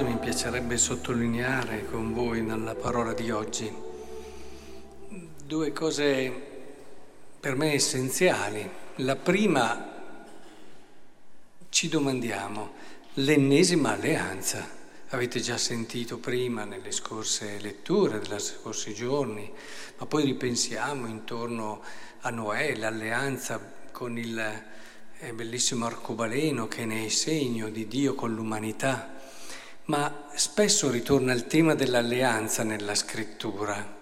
cose mi piacerebbe sottolineare con voi nella parola di oggi. Due cose per me essenziali. La prima, ci domandiamo, l'ennesima alleanza. Avete già sentito prima nelle scorse letture, degli scorsi giorni, ma poi ripensiamo intorno a Noè, l'alleanza con il è bellissimo arcobaleno che ne è segno di Dio con l'umanità, ma spesso ritorna il tema dell'alleanza nella scrittura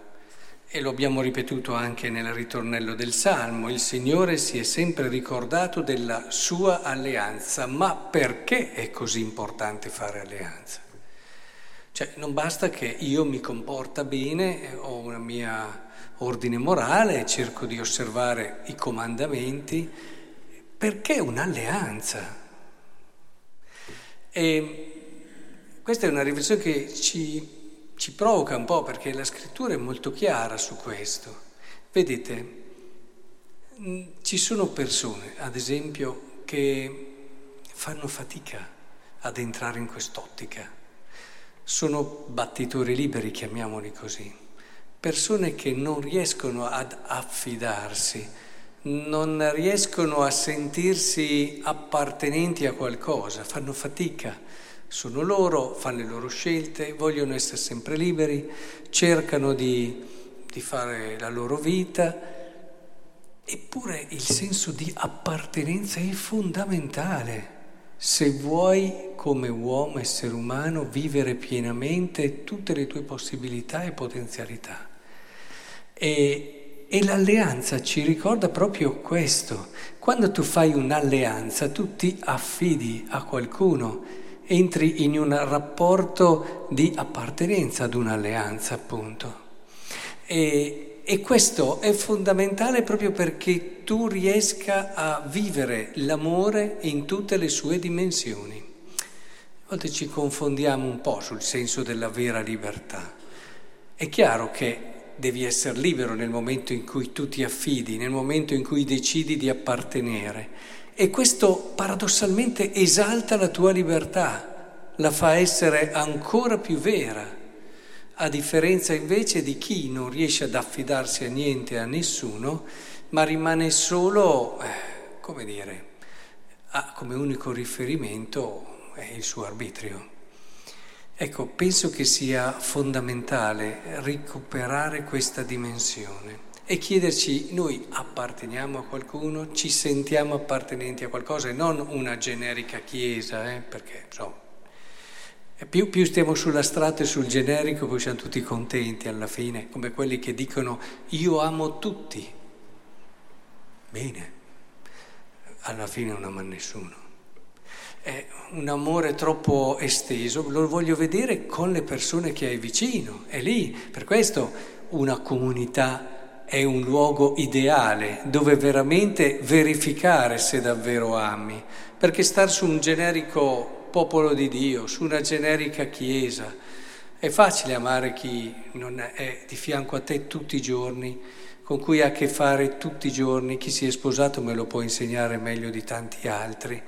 e lo abbiamo ripetuto anche nel ritornello del Salmo, il Signore si è sempre ricordato della sua alleanza, ma perché è così importante fare alleanza? Cioè non basta che io mi comporta bene, ho una mia ordine morale, cerco di osservare i comandamenti, perché un'alleanza. E questa è una riflessione che ci, ci provoca un po' perché la scrittura è molto chiara su questo. Vedete, mm, ci sono persone, ad esempio, che fanno fatica ad entrare in quest'ottica. Sono battitori liberi, chiamiamoli così. Persone che non riescono ad affidarsi non riescono a sentirsi appartenenti a qualcosa, fanno fatica, sono loro, fanno le loro scelte, vogliono essere sempre liberi, cercano di, di fare la loro vita, eppure il senso di appartenenza è fondamentale. Se vuoi come uomo, essere umano, vivere pienamente tutte le tue possibilità e potenzialità. E e l'alleanza ci ricorda proprio questo. Quando tu fai un'alleanza, tu ti affidi a qualcuno, entri in un rapporto di appartenenza ad un'alleanza, appunto. E, e questo è fondamentale proprio perché tu riesca a vivere l'amore in tutte le sue dimensioni. A volte ci confondiamo un po' sul senso della vera libertà. È chiaro che devi essere libero nel momento in cui tu ti affidi, nel momento in cui decidi di appartenere. E questo paradossalmente esalta la tua libertà, la fa essere ancora più vera, a differenza invece di chi non riesce ad affidarsi a niente a nessuno, ma rimane solo, eh, come dire, ha come unico riferimento il suo arbitrio. Ecco, penso che sia fondamentale recuperare questa dimensione e chiederci, noi apparteniamo a qualcuno, ci sentiamo appartenenti a qualcosa? E non una generica chiesa, eh, perché insomma, più, più stiamo sulla strada e sul generico, poi siamo tutti contenti alla fine, come quelli che dicono io amo tutti. Bene, alla fine non ama nessuno. È un amore troppo esteso, lo voglio vedere con le persone che hai vicino, è lì. Per questo una comunità è un luogo ideale dove veramente verificare se davvero ami, perché star su un generico popolo di Dio, su una generica chiesa, è facile amare chi non è di fianco a te tutti i giorni, con cui ha a che fare tutti i giorni, chi si è sposato me lo può insegnare meglio di tanti altri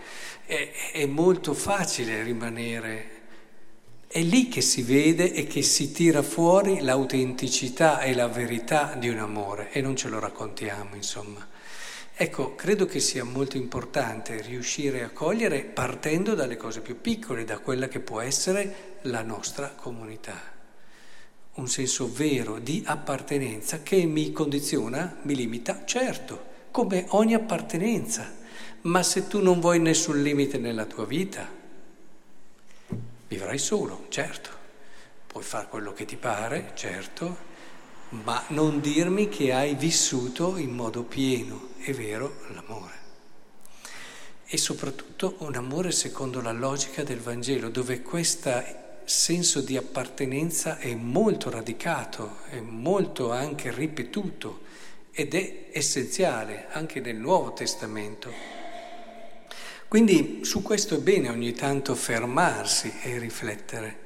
è, è molto facile rimanere. È lì che si vede e che si tira fuori l'autenticità e la verità di un amore e non ce lo raccontiamo, insomma. Ecco, credo che sia molto importante riuscire a cogliere partendo dalle cose più piccole, da quella che può essere la nostra comunità. Un senso vero di appartenenza che mi condiziona, mi limita, certo, come ogni appartenenza. Ma se tu non vuoi nessun limite nella tua vita, vivrai solo, certo. Puoi fare quello che ti pare, certo, ma non dirmi che hai vissuto in modo pieno e vero l'amore. E soprattutto un amore secondo la logica del Vangelo, dove questo senso di appartenenza è molto radicato, è molto anche ripetuto ed è essenziale anche nel Nuovo Testamento. Quindi su questo è bene ogni tanto fermarsi e riflettere.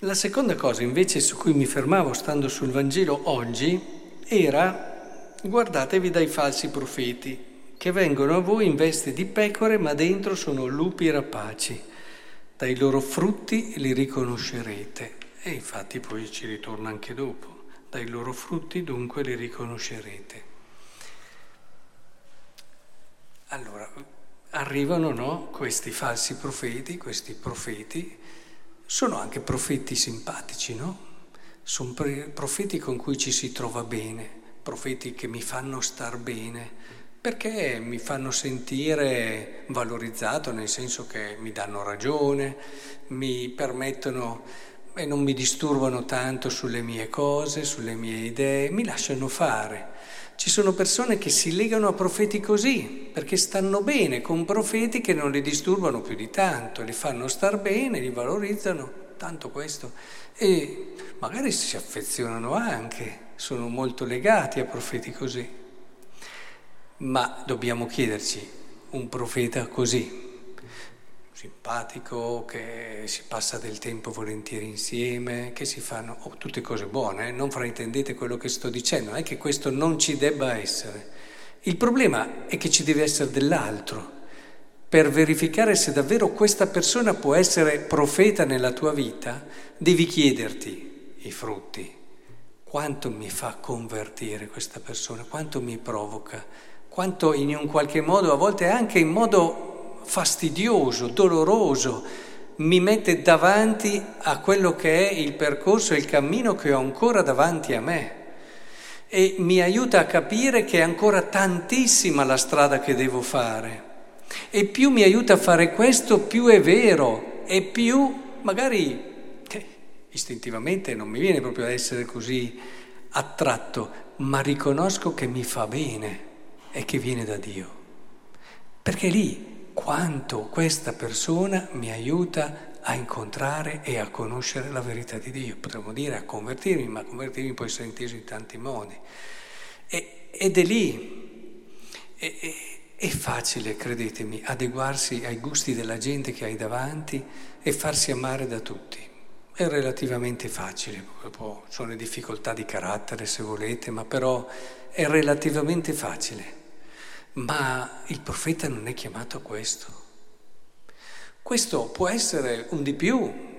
La seconda cosa invece su cui mi fermavo stando sul Vangelo oggi era guardatevi dai falsi profeti che vengono a voi in veste di pecore ma dentro sono lupi rapaci. dai loro frutti li riconoscerete. E infatti poi ci ritorna anche dopo, dai loro frutti dunque li riconoscerete. Allora, arrivano no, questi falsi profeti, questi profeti, sono anche profeti simpatici, no? Sono profeti con cui ci si trova bene, profeti che mi fanno star bene, perché mi fanno sentire valorizzato, nel senso che mi danno ragione, mi permettono e non mi disturbano tanto sulle mie cose, sulle mie idee, mi lasciano fare. Ci sono persone che si legano a profeti così, perché stanno bene con profeti che non li disturbano più di tanto, li fanno star bene, li valorizzano, tanto questo. E magari si affezionano anche, sono molto legati a profeti così. Ma dobbiamo chiederci, un profeta così, simpatico, che si passa del tempo volentieri insieme, che si fanno oh, tutte cose buone, eh? non fraintendete quello che sto dicendo, non è che questo non ci debba essere. Il problema è che ci deve essere dell'altro per verificare se davvero questa persona può essere profeta nella tua vita, devi chiederti i frutti. Quanto mi fa convertire questa persona? Quanto mi provoca? Quanto in un qualche modo, a volte anche in modo fastidioso, doloroso, mi mette davanti a quello che è il percorso e il cammino che ho ancora davanti a me e mi aiuta a capire che è ancora tantissima la strada che devo fare. E più mi aiuta a fare questo, più è vero e più magari eh, istintivamente non mi viene proprio ad essere così attratto, ma riconosco che mi fa bene e che viene da Dio. Perché lì quanto questa persona mi aiuta a incontrare e a conoscere la verità di Dio. Potremmo dire a convertirmi, ma convertirmi può essere inteso in tanti modi. E, ed è lì, è, è, è facile, credetemi, adeguarsi ai gusti della gente che hai davanti e farsi amare da tutti. È relativamente facile, sono difficoltà di carattere se volete, ma però è relativamente facile. Ma il profeta non è chiamato a questo. Questo può essere un di più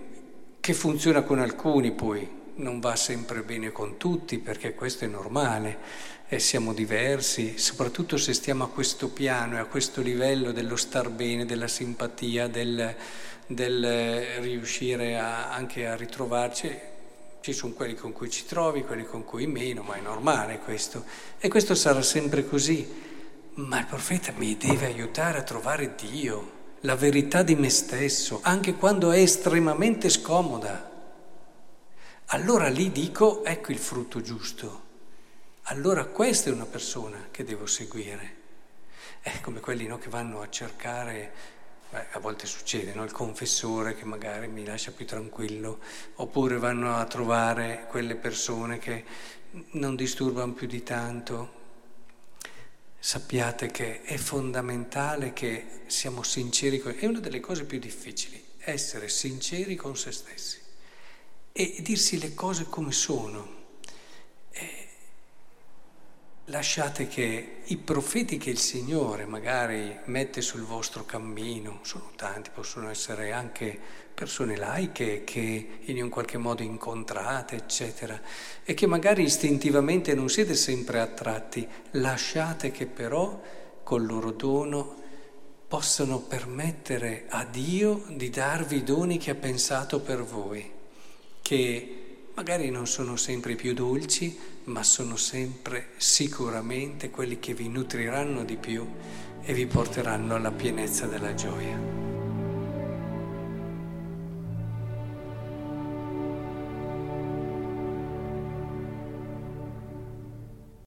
che funziona con alcuni poi, non va sempre bene con tutti perché questo è normale e siamo diversi, soprattutto se stiamo a questo piano e a questo livello dello star bene, della simpatia, del, del riuscire a, anche a ritrovarci. Ci sono quelli con cui ci trovi, quelli con cui meno, ma è normale questo. E questo sarà sempre così. Ma il profeta mi deve aiutare a trovare Dio, la verità di me stesso, anche quando è estremamente scomoda. Allora lì dico, ecco il frutto giusto. Allora questa è una persona che devo seguire. È come quelli no, che vanno a cercare, beh, a volte succede, no, il confessore che magari mi lascia più tranquillo, oppure vanno a trovare quelle persone che non disturbano più di tanto, sappiate che è fondamentale che siamo sinceri, con... è una delle cose più difficili, essere sinceri con se stessi e dirsi le cose come sono. Lasciate che i profeti che il Signore magari mette sul vostro cammino, sono tanti, possono essere anche persone laiche che in un qualche modo incontrate, eccetera, e che magari istintivamente non siete sempre attratti, lasciate che però col loro dono possano permettere a Dio di darvi i doni che ha pensato per voi, che magari non sono sempre i più dolci, ma sono sempre sicuramente quelli che vi nutriranno di più e vi porteranno alla pienezza della gioia.